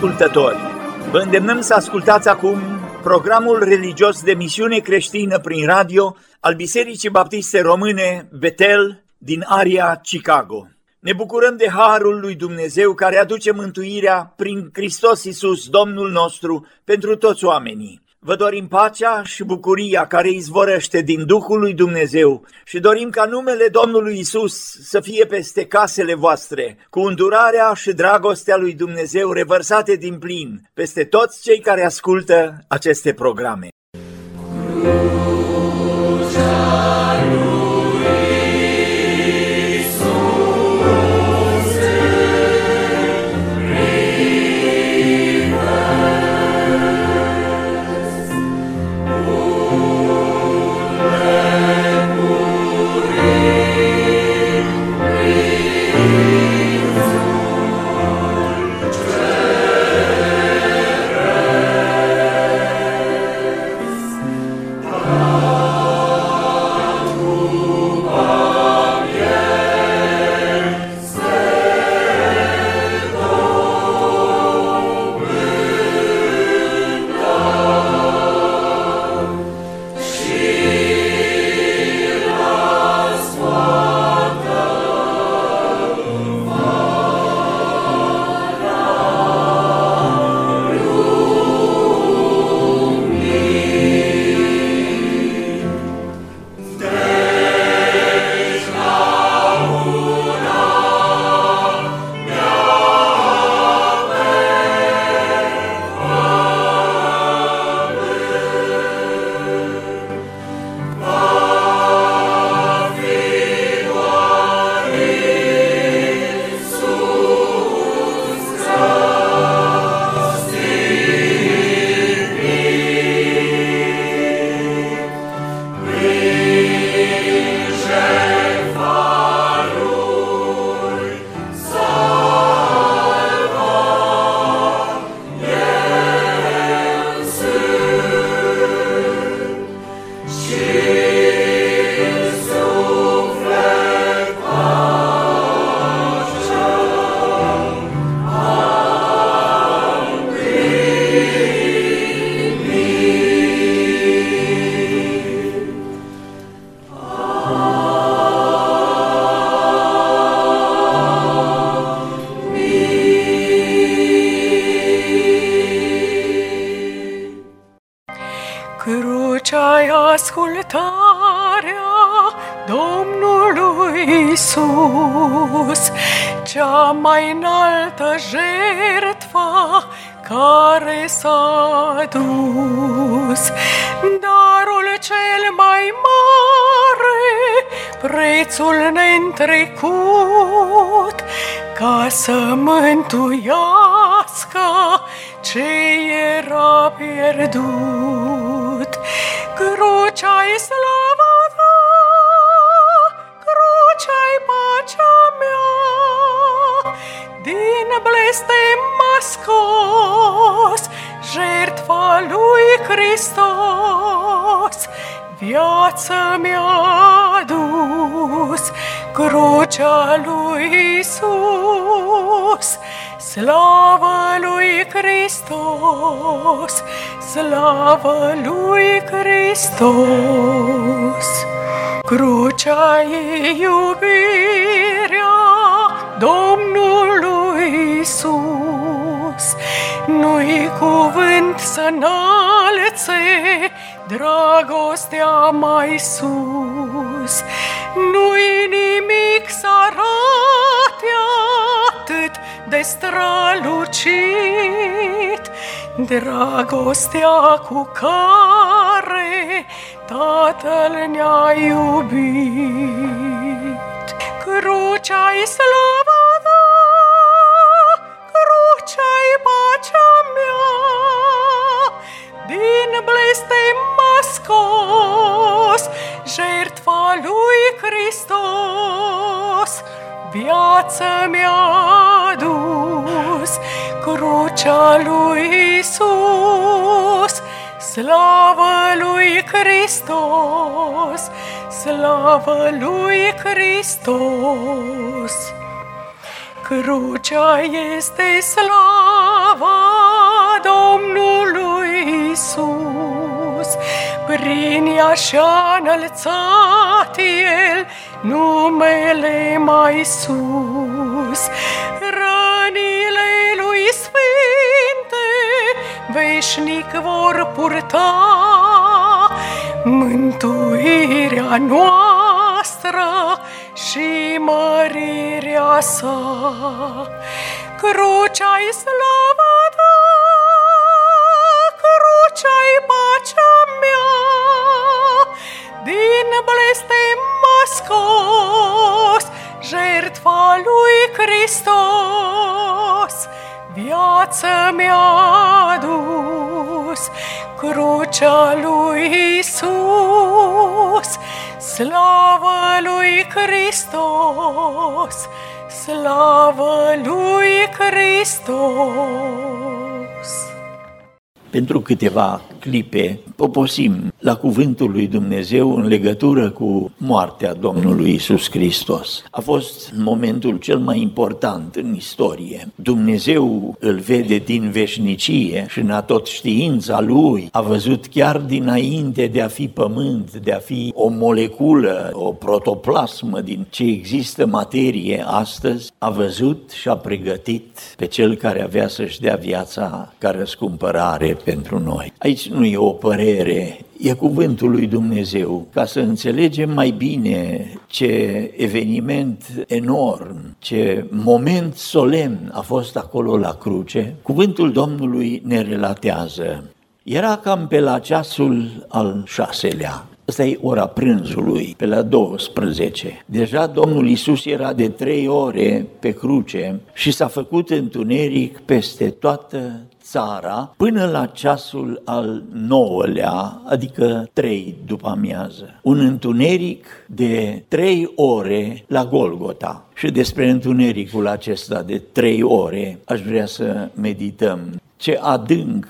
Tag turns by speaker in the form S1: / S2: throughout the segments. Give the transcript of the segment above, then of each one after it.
S1: Iubiți ascultători, vă îndemnăm să ascultați acum programul religios de misiune creștină prin radio al Bisericii Baptiste Române Betel din area Chicago. Ne bucurăm de harul lui Dumnezeu care aduce mântuirea prin Hristos Iisus, Domnul nostru, pentru toți oamenii. Vă dorim pacea și bucuria care izvorăște din Duhul lui Dumnezeu și dorim ca numele Domnului Isus să fie peste casele voastre, cu îndurarea și dragostea lui Dumnezeu revărsate din plin peste toți cei care ascultă aceste programe.
S2: Prețul neîntrecut, ca să mântuiască ce era pierdut. Crucea-i slava ta, crucea-i pacea mea, din blestem m-a scos jertfa lui Hristos. Viața mi-a dus crucea lui Isus. Slavă lui Hristos, slavă lui Hristos. Crucea e iubirea Domnului Isus. Nu-i cuvânt să înalțe dragostea mai sus. Nu-i nimic să arate atât de strălucit dragostea cu care Tatăl ne-a iubit. Crucea-i slava ta, crucea-i pacea mea, din blestem m-a scos jertfa lui Hristos. Viața mi-a dus crucea lui Isus, slavă lui Hristos, slavă lui Hristos. Crucea este slavă Domnului Isus, prin ea și-a înălțat El numele mai sus. Rănile lui Sfinte veșnic vor purta mântuirea noastră și mărirea sa. Crucea-i slava blestem m-a scos, jertfa lui Hristos. Viața mi-a dus crucea lui Isus, slavă lui Hristos, slavă lui Hristos.
S1: Pentru câteva clipe poposim la cuvântul lui Dumnezeu în legătură cu moartea Domnului Isus Hristos. A fost momentul cel mai important în istorie. Dumnezeu îl vede din veșnicie și în tot știința lui a văzut chiar dinainte de a fi pământ, de a fi o moleculă, o protoplasmă din ce există materie astăzi, a văzut și a pregătit pe cel care avea să-și dea viața ca răscumpărare pentru noi. Aici nu e o părere, e cuvântul lui Dumnezeu, ca să înțelegem mai bine ce eveniment enorm, ce moment solemn a fost acolo la cruce, cuvântul Domnului ne relatează. Era cam pe la ceasul al șaselea. Asta e ora prânzului, pe la 12. Deja Domnul Isus era de trei ore pe cruce și s-a făcut întuneric peste toată țara până la ceasul al nouălea, adică trei după amiază. Un întuneric de trei ore la Golgota. Și despre întunericul acesta de trei ore aș vrea să medităm. Ce adânc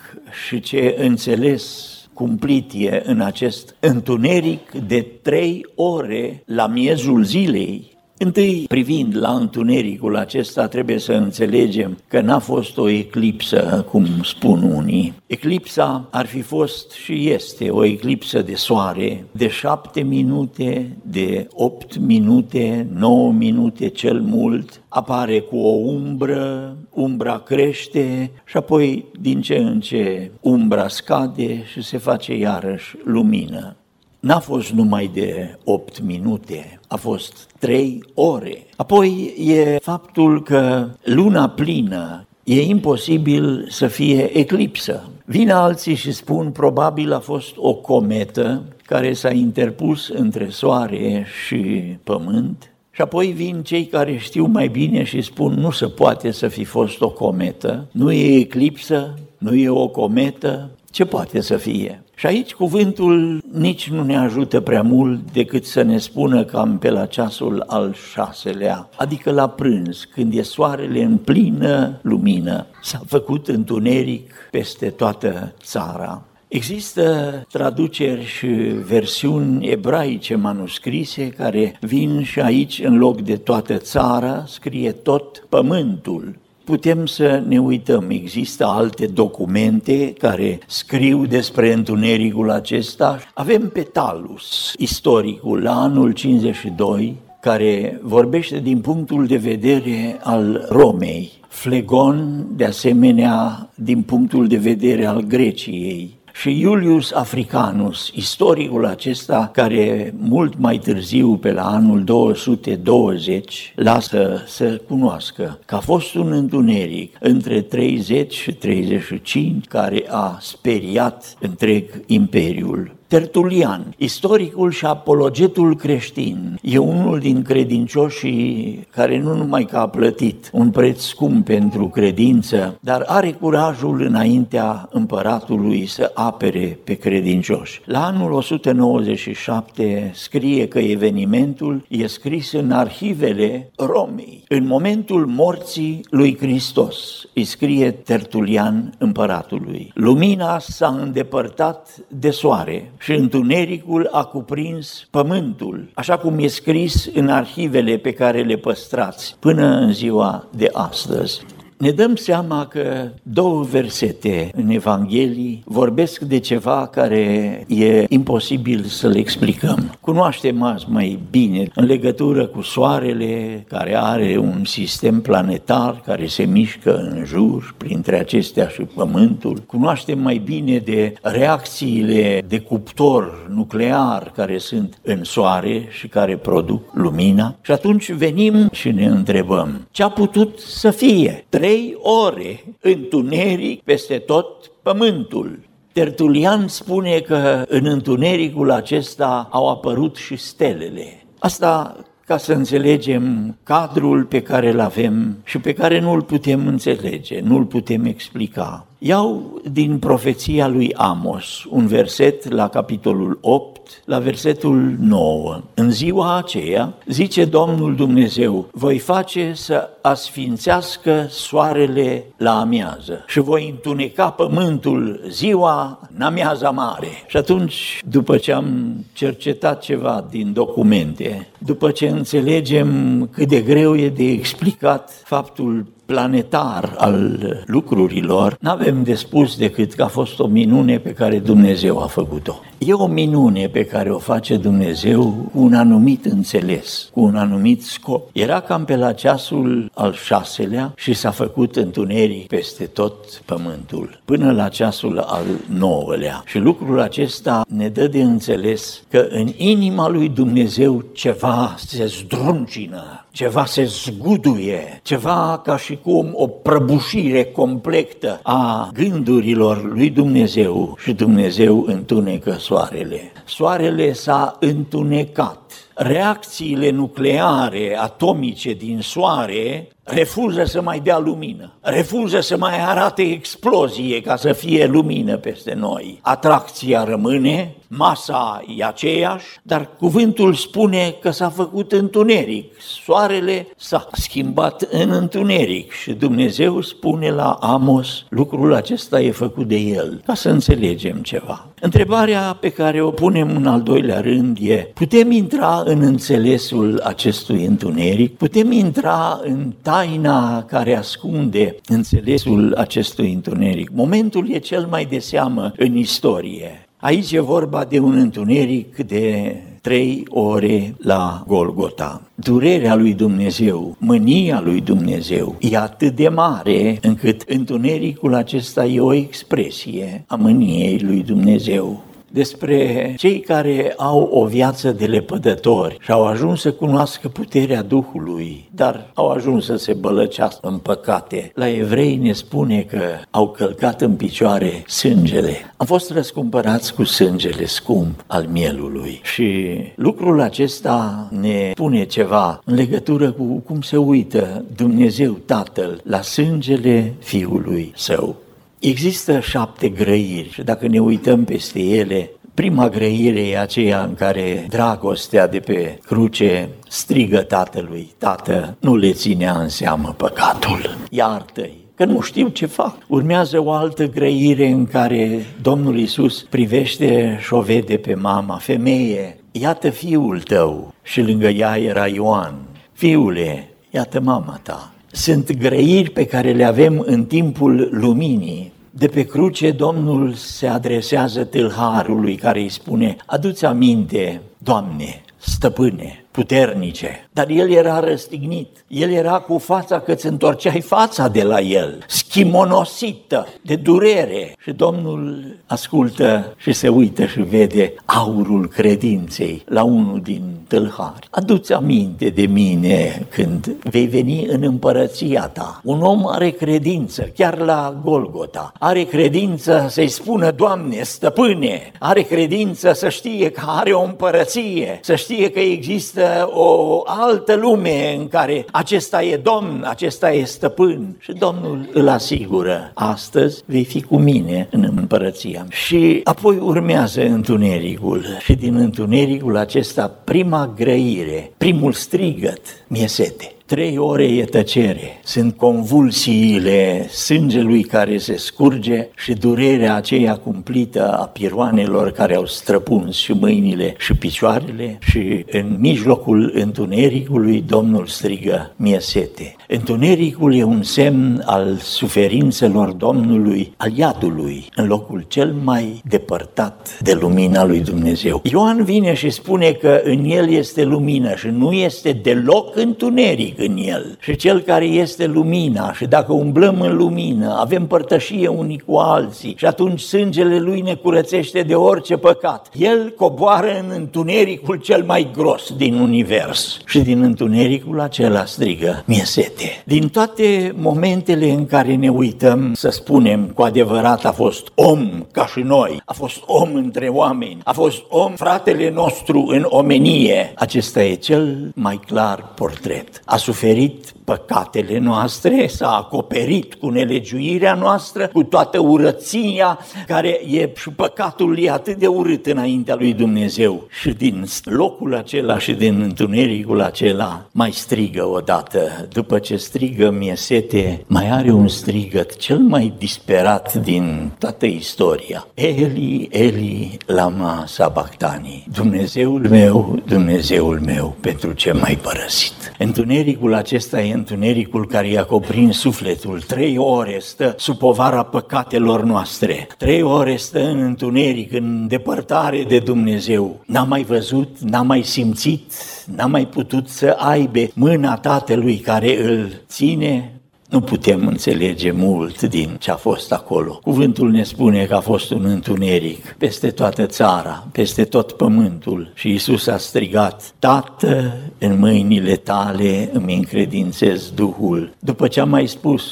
S1: și ce înțeles cumplit e în acest întuneric de trei ore la miezul zilei Întâi, privind la întunericul acesta, trebuie să înțelegem că n-a fost o eclipsă, cum spun unii. Eclipsa ar fi fost și este o eclipsă de soare de șapte minute, de opt minute, nouă minute cel mult, apare cu o umbră, umbra crește și apoi din ce în ce umbra scade și se face iarăși lumină. N-a fost numai de 8 minute, a fost 3 ore. Apoi e faptul că luna plină e imposibil să fie eclipsă. Vin alții și spun probabil a fost o cometă care s-a interpus între soare și pământ și apoi vin cei care știu mai bine și spun nu se poate să fi fost o cometă, nu e eclipsă, nu e o cometă, ce poate să fie? Și aici cuvântul nici nu ne ajută prea mult decât să ne spună cam pe la ceasul al șaselea, adică la prânz, când e soarele în plină lumină. S-a făcut întuneric peste toată țara. Există traduceri și versiuni ebraice manuscrise care vin și aici în loc de toată țara, scrie tot pământul putem să ne uităm. Există alte documente care scriu despre întunericul acesta. Avem pe Talus, istoricul, la anul 52, care vorbește din punctul de vedere al Romei. Flegon, de asemenea, din punctul de vedere al Greciei. Și Iulius Africanus, istoricul acesta care mult mai târziu, pe la anul 220, lasă să cunoască că a fost un întuneric între 30 și 35 care a speriat întreg imperiul. Tertulian, istoricul și apologetul creștin, e unul din credincioșii care nu numai că a plătit un preț scump pentru credință, dar are curajul înaintea împăratului să apere pe credincioși. La anul 197 scrie că evenimentul e scris în arhivele Romei. În momentul morții lui Hristos, îi scrie Tertulian împăratului. Lumina s-a îndepărtat de soare și întunericul a cuprins pământul, așa cum e scris în arhivele pe care le păstrați până în ziua de astăzi. Ne dăm seama că două versete în Evanghelii vorbesc de ceva care e imposibil să le explicăm. Cunoaștem azi mai bine în legătură cu Soarele, care are un sistem planetar care se mișcă în jur, printre acestea și Pământul. Cunoaștem mai bine de reacțiile de cuptor nuclear care sunt în Soare și care produc lumina. Și atunci venim și ne întrebăm, ce a putut să fie? Trei ore întuneric peste tot pământul. Tertulian spune că în întunericul acesta au apărut și stelele. Asta ca să înțelegem cadrul pe care îl avem și pe care nu îl putem înțelege, nu îl putem explica. Iau din profeția lui Amos un verset la capitolul 8, la versetul 9. În ziua aceea, zice Domnul Dumnezeu, voi face să asfințească soarele la amiază și voi întuneca pământul ziua în amiaza mare. Și atunci, după ce am cercetat ceva din documente, după ce înțelegem cât de greu e de explicat faptul planetar al lucrurilor, nu avem de spus decât că a fost o minune pe care Dumnezeu a făcut-o. E o minune pe care o face Dumnezeu cu un anumit înțeles, cu un anumit scop. Era cam pe la ceasul al șaselea și s-a făcut întuneric peste tot pământul, până la ceasul al nouălea. Și lucrul acesta ne dă de înțeles că în inima lui Dumnezeu ceva se zdruncină, ceva se zguduie, ceva ca și cum o prăbușire completă a gândurilor lui Dumnezeu și Dumnezeu întunecă soarele. Soarele s-a întunecat. Reacțiile nucleare atomice din soare refuză să mai dea lumină, refuză să mai arate explozie ca să fie lumină peste noi. Atracția rămâne, masa e aceeași, dar cuvântul spune că s-a făcut întuneric. Soarele s-a schimbat în întuneric și Dumnezeu spune la Amos, lucrul acesta e făcut de el, ca să înțelegem ceva. Întrebarea pe care o punem în al doilea rând e, putem intra în înțelesul acestui întuneric? Putem intra în taina care ascunde înțelesul acestui întuneric? Momentul e cel mai de seamă în istorie. Aici e vorba de un întuneric de trei ore la Golgota. Durerea lui Dumnezeu, mânia lui Dumnezeu e atât de mare încât întunericul acesta e o expresie a mâniei lui Dumnezeu despre cei care au o viață de lepădători și au ajuns să cunoască puterea Duhului, dar au ajuns să se bălăcească în păcate. La evrei ne spune că au călcat în picioare sângele. Am fost răscumpărați cu sângele scump al mielului și lucrul acesta ne spune ceva în legătură cu cum se uită Dumnezeu Tatăl la sângele Fiului Său. Există șapte grăiri. Și dacă ne uităm peste ele, prima grăire e aceea în care dragostea de pe cruce strigă tatălui, Tată, nu le ținea în seamă păcatul, iartă-i, că nu știu ce fac. Urmează o altă grăire în care Domnul Isus privește și o vede pe mama, femeie, iată fiul tău. Și lângă ea era Ioan, fiule, iată mama ta. Sunt grăiri pe care le avem în timpul luminii. De pe cruce Domnul se adresează tâlharului care îi spune, aduți aminte, Doamne, stăpâne, puternice, dar el era răstignit. El era cu fața că îți întorceai fața de la el, schimonosită de durere. Și Domnul ascultă și se uită și vede aurul credinței la unul din tâlhari. Aduți aminte de mine când vei veni în împărăția ta. Un om are credință, chiar la Golgota. Are credință să-i spună, Doamne, stăpâne, are credință să știe că are o împărăție, să știe că există o altă lume în care acesta e domn, acesta e stăpân și Domnul îl asigură, astăzi vei fi cu mine în împărăția. Și apoi urmează întunericul și din întunericul acesta prima grăire, primul strigăt, mi-e sete. Trei ore e tăcere. Sunt convulsiile sângelui care se scurge și durerea aceea cumplită a piroanelor care au străpuns și mâinile și picioarele și în mijlocul întunericului Domnul strigă, mie sete. Întunericul e un semn al suferințelor Domnului, al iadului, în locul cel mai depărtat de lumina lui Dumnezeu. Ioan vine și spune că în el este lumină și nu este deloc întuneric în el. Și cel care este lumina și dacă umblăm în lumină, avem părtășie unii cu alții și atunci sângele lui ne curățește de orice păcat. El coboară în întunericul cel mai gros din univers și din întunericul acela strigă, mie sete. Din toate momentele în care ne uităm să spunem cu adevărat a fost om ca și noi, a fost om între oameni, a fost om fratele nostru în omenie, acesta e cel mai clar portret. A suferit păcatele noastre, s-a acoperit cu nelegiuirea noastră, cu toată urăția care e și păcatul e atât de urât înaintea lui Dumnezeu. Și din locul acela și din întunericul acela mai strigă odată. După ce strigă mie sete, mai are un strigăt cel mai disperat din toată istoria. Eli, Eli, lama sabactani. Dumnezeul meu, Dumnezeul meu, pentru ce m-ai părăsit? Întunericul acesta e întunericul care i-a coprins sufletul. Trei ore stă sub povara păcatelor noastre. Trei ore stă în întuneric, în depărtare de Dumnezeu. N-a mai văzut, n-a mai simțit, n-a mai putut să aibă mâna Tatălui care îl ține nu putem înțelege mult din ce a fost acolo. Cuvântul ne spune că a fost un întuneric peste toată țara, peste tot pământul și Isus a strigat, Tată, în mâinile tale îmi încredințez Duhul. După ce a mai spus,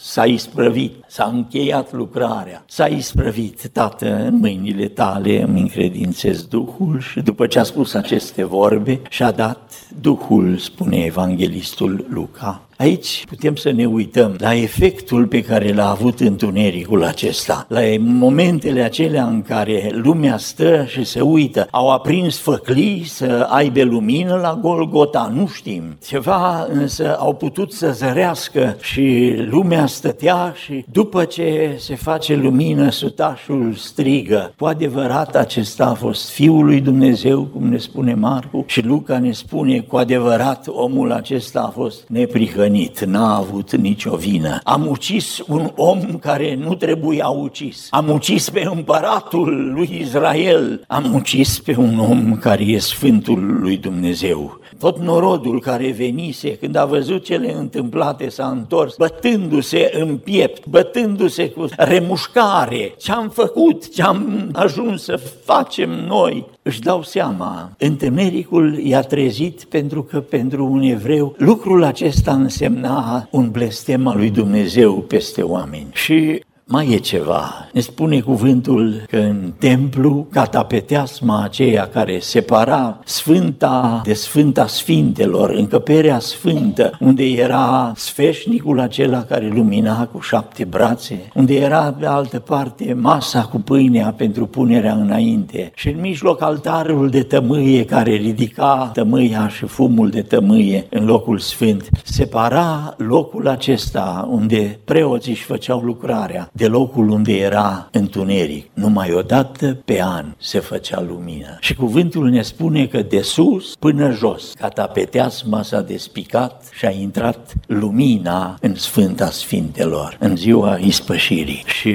S1: s-a isprăvit, s-a încheiat lucrarea, s-a isprăvit, Tată, în mâinile tale îmi încredințez Duhul și după ce a spus aceste vorbe și-a dat Duhul, spune evanghelistul Luca, Aici putem să ne uităm la efectul pe care l-a avut întunericul acesta, la momentele acelea în care lumea stă și se uită. Au aprins făclii să aibă lumină la Golgota, nu știm. Ceva însă au putut să zărească și lumea stătea și după ce se face lumină, sutașul strigă. Cu adevărat acesta a fost Fiul lui Dumnezeu, cum ne spune Marcu, și Luca ne spune cu adevărat omul acesta a fost neprihănit neprihănit, n-a avut nicio vină. Am ucis un om care nu trebuia ucis. Am ucis pe împăratul lui Israel. Am ucis pe un om care e Sfântul lui Dumnezeu. Tot norodul care venise, când a văzut cele întâmplate, s-a întors, bătându-se în piept, bătându-se cu remușcare. Ce-am făcut, ce-am ajuns să facem noi? Își dau seama, întemericul i-a trezit pentru că pentru un evreu lucrul acesta însemna un blestem al lui Dumnezeu peste oameni. Și mai e ceva. Ne spune cuvântul că în templu, catapeteasma aceea care separa Sfânta de Sfânta Sfintelor, încăperea sfântă, unde era sfeșnicul acela care lumina cu șapte brațe, unde era pe altă parte masa cu pâinea pentru punerea înainte și în mijloc altarul de tămâie care ridica tămâia și fumul de tămâie în locul sfânt, separa locul acesta unde preoții își făceau lucrarea de locul unde era întuneric. Numai o dată pe an se făcea lumină. Și cuvântul ne spune că de sus până jos, catapeteasma s-a despicat și a intrat lumina în Sfânta Sfintelor, în ziua ispășirii. Și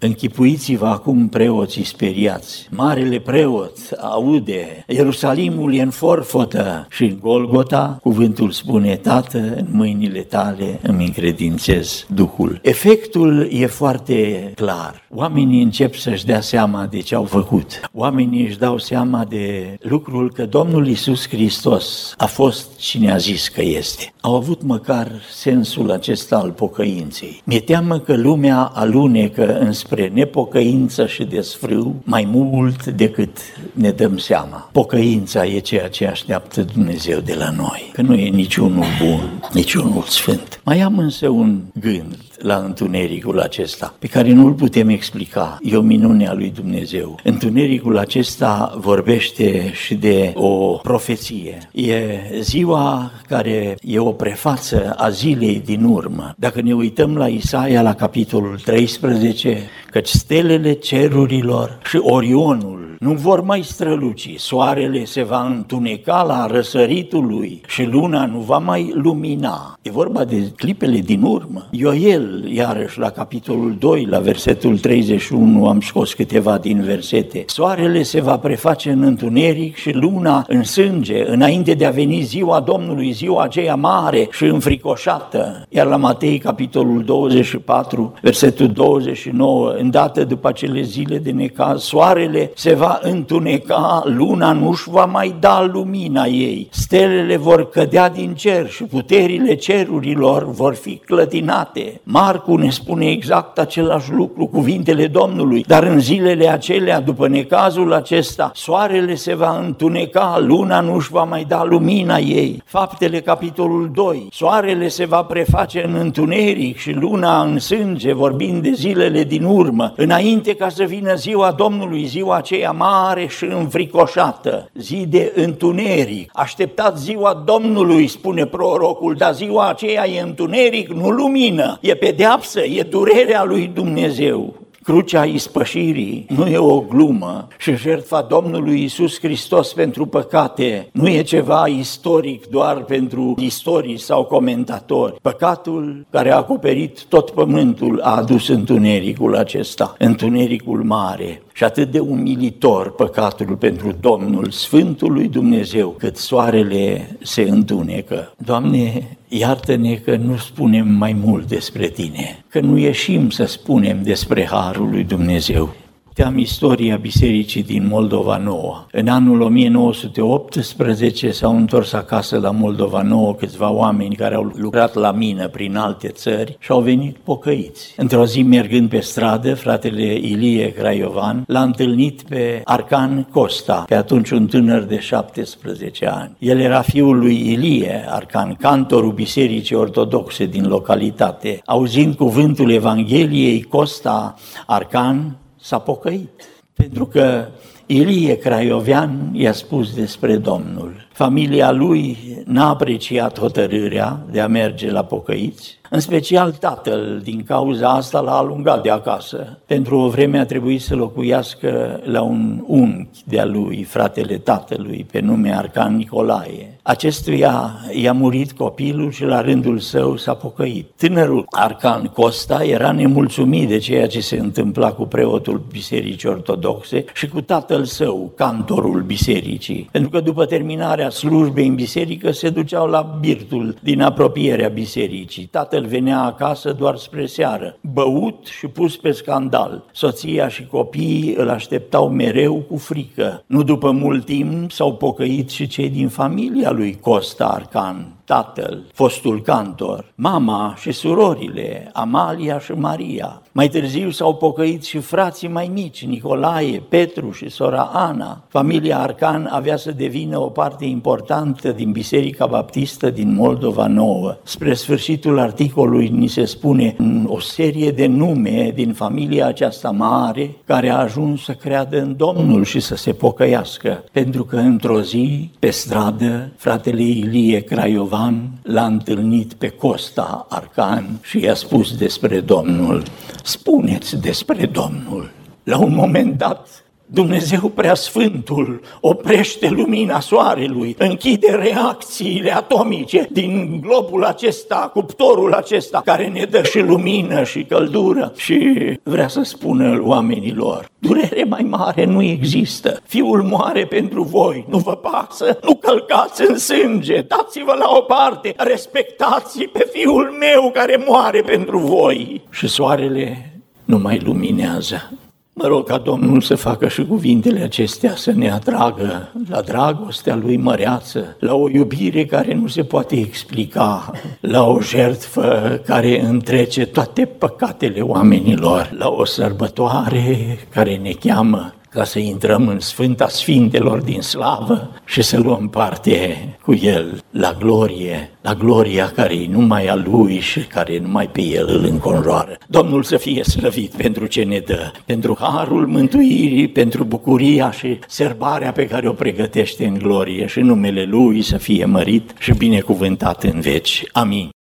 S1: închipuiți-vă acum preoții speriați. Marele preot aude, Ierusalimul e în forfotă și în Golgota, cuvântul spune, Tată, în mâinile tale îmi încredințez Duhul. Efectul e foarte foarte clar. Oamenii încep să-și dea seama de ce au făcut. Oamenii își dau seama de lucrul că Domnul Isus Hristos a fost cine a zis că este. Au avut măcar sensul acesta al pocăinței. Mi-e teamă că lumea alunecă înspre nepocăință și desfrâu mai mult decât ne dăm seama. Pocăința e ceea ce așteaptă Dumnezeu de la noi, că nu e niciunul bun, niciunul sfânt. Mai am însă un gând la întunericul acesta acesta, pe care nu îl putem explica. E o minune a lui Dumnezeu. Întunericul acesta vorbește și de o profeție. E ziua care e o prefață a zilei din urmă. Dacă ne uităm la Isaia, la capitolul 13, căci stelele cerurilor și Orionul nu vor mai străluci, soarele se va întuneca la răsăritul lui și luna nu va mai lumina. E vorba de clipele din urmă. Ioel, iarăși, la capitolul 2, la versetul 31, am scos câteva din versete. Soarele se va preface în întuneric și luna în sânge, înainte de a veni ziua Domnului, ziua aceea mare și înfricoșată. Iar la Matei, capitolul 24, versetul 29, îndată după acele zile de necaz, soarele se va întuneca, luna nu-și va mai da lumina ei, stelele vor cădea din cer și puterile cerurilor vor fi clătinate. Marcu ne spune exact același lucru, cuvintele Domnului, dar în zilele acelea, după necazul acesta, soarele se va întuneca, luna nu-și va mai da lumina ei. Faptele, capitolul 2, soarele se va preface în întuneric și luna în sânge, vorbind de zilele din urmă, înainte ca să vină ziua Domnului, ziua aceea mare și înfricoșată, zi de întuneric. Așteptați ziua Domnului, spune prorocul, dar ziua aceea e întuneric, nu lumină, e pedeapsă, e durerea lui Dumnezeu. Crucea ispășirii nu e o glumă și jertfa Domnului Isus Hristos pentru păcate nu e ceva istoric doar pentru istorii sau comentatori. Păcatul care a acoperit tot pământul a adus întunericul acesta, întunericul mare și atât de umilitor păcatul pentru Domnul Sfântului Dumnezeu, cât soarele se întunecă. Doamne, iartă-ne că nu spunem mai mult despre Tine, că nu ieșim să spunem despre Harul lui Dumnezeu. Știam istoria bisericii din Moldova Nouă. În anul 1918 s-au întors acasă la Moldova Nouă câțiva oameni care au lucrat la mină prin alte țări și au venit pocăiți. Într-o zi mergând pe stradă, fratele Ilie Craiovan l-a întâlnit pe Arcan Costa, pe atunci un tânăr de 17 ani. El era fiul lui Ilie Arcan, cantorul bisericii ortodoxe din localitate. Auzind cuvântul Evangheliei, Costa Arcan s-a pocăit. Pentru că Ilie Craiovean i-a spus despre Domnul. Familia lui n-a apreciat hotărârea de a merge la pocăiți, în special tatăl, din cauza asta l-a alungat de acasă. Pentru o vreme a trebuit să locuiască la un unchi de-a lui, fratele tatălui, pe nume Arcan Nicolae. Acestuia i-a murit copilul și la rândul său s-a pocăit. Tânărul Arcan Costa era nemulțumit de ceea ce se întâmpla cu preotul Bisericii Ortodoxe și cu tatăl său, cantorul bisericii. Pentru că după terminarea slujbei în biserică se duceau la birtul din apropierea bisericii. Tatăl el venea acasă doar spre seară, băut și pus pe scandal. Soția și copiii îl așteptau mereu cu frică. Nu după mult timp s-au pocăit și cei din familia lui Costa Arcan tatăl, fostul cantor, mama și surorile, Amalia și Maria. Mai târziu s-au pocăit și frații mai mici, Nicolae, Petru și sora Ana. Familia Arcan avea să devină o parte importantă din Biserica Baptistă din Moldova Nouă. Spre sfârșitul articolului ni se spune o serie de nume din familia aceasta mare care a ajuns să creadă în Domnul și să se pocăiască. Pentru că într-o zi, pe stradă, fratele Ilie Craiova Ivan l-a întâlnit pe Costa Arcan și i-a spus despre Domnul. Spuneți despre Domnul. La un moment dat, Dumnezeu Preasfântul oprește lumina soarelui, închide reacțiile atomice din globul acesta, cuptorul acesta, care ne dă și lumină și căldură. Și vrea să spună oamenilor, durere mai mare nu există, Fiul moare pentru voi, nu vă pasă, nu călcați în sânge, dați-vă la o parte, respectați pe Fiul meu care moare pentru voi. Și soarele nu mai luminează. Mă rog ca Domnul să facă și cuvintele acestea să ne atragă la dragostea Lui măreață, la o iubire care nu se poate explica, la o jertfă care întrece toate păcatele oamenilor, la o sărbătoare care ne cheamă ca să intrăm în Sfânta Sfintelor din slavă și să luăm parte cu El la glorie, la gloria care e numai a Lui și care numai pe El îl înconjoară. Domnul să fie slăvit pentru ce ne dă, pentru harul mântuirii, pentru bucuria și serbarea pe care o pregătește în glorie și numele Lui să fie mărit și binecuvântat în veci. Amin.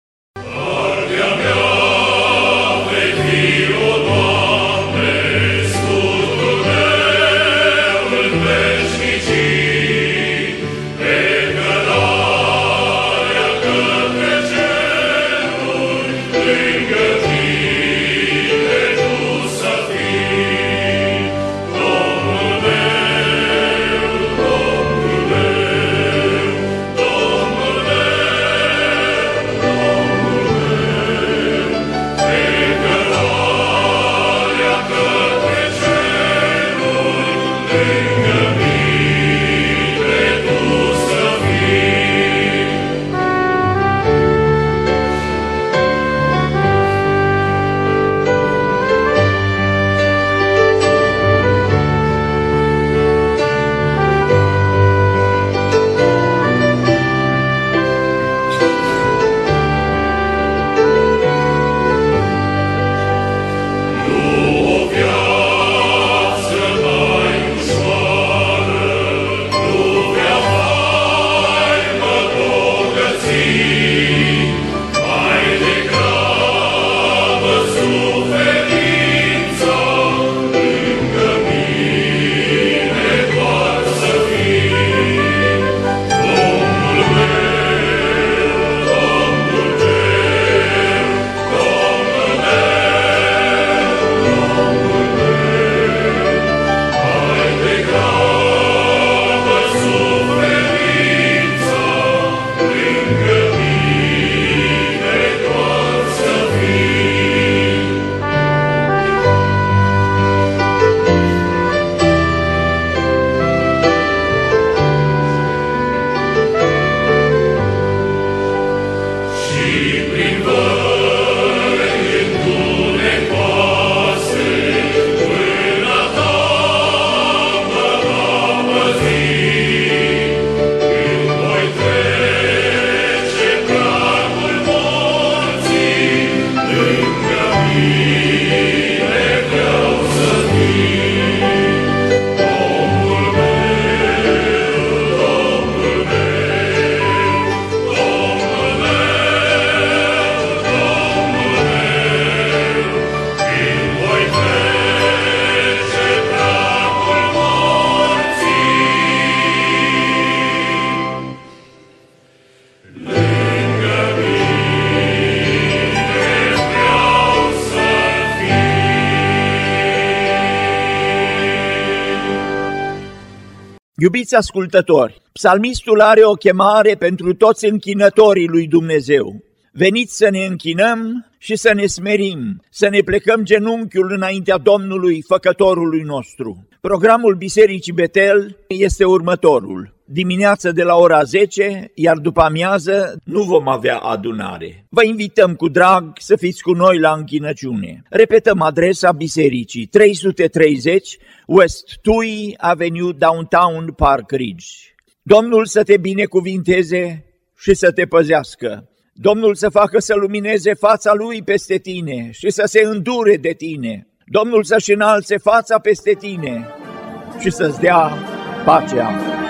S1: Iubiți ascultători, psalmistul are o chemare pentru toți închinătorii lui Dumnezeu. Veniți să ne închinăm și să ne smerim, să ne plecăm genunchiul înaintea Domnului, Făcătorului nostru. Programul Bisericii Betel este următorul. Dimineața de la ora 10, iar după amiază nu vom avea adunare. Vă invităm cu drag să fiți cu noi la închinăciune. Repetăm adresa bisericii 330 West Tui Avenue Downtown Park Ridge. Domnul să te binecuvinteze și să te păzească. Domnul să facă să lumineze fața Lui peste tine și să se îndure de tine. Domnul să-și înalțe fața peste tine și să-ți dea pacea.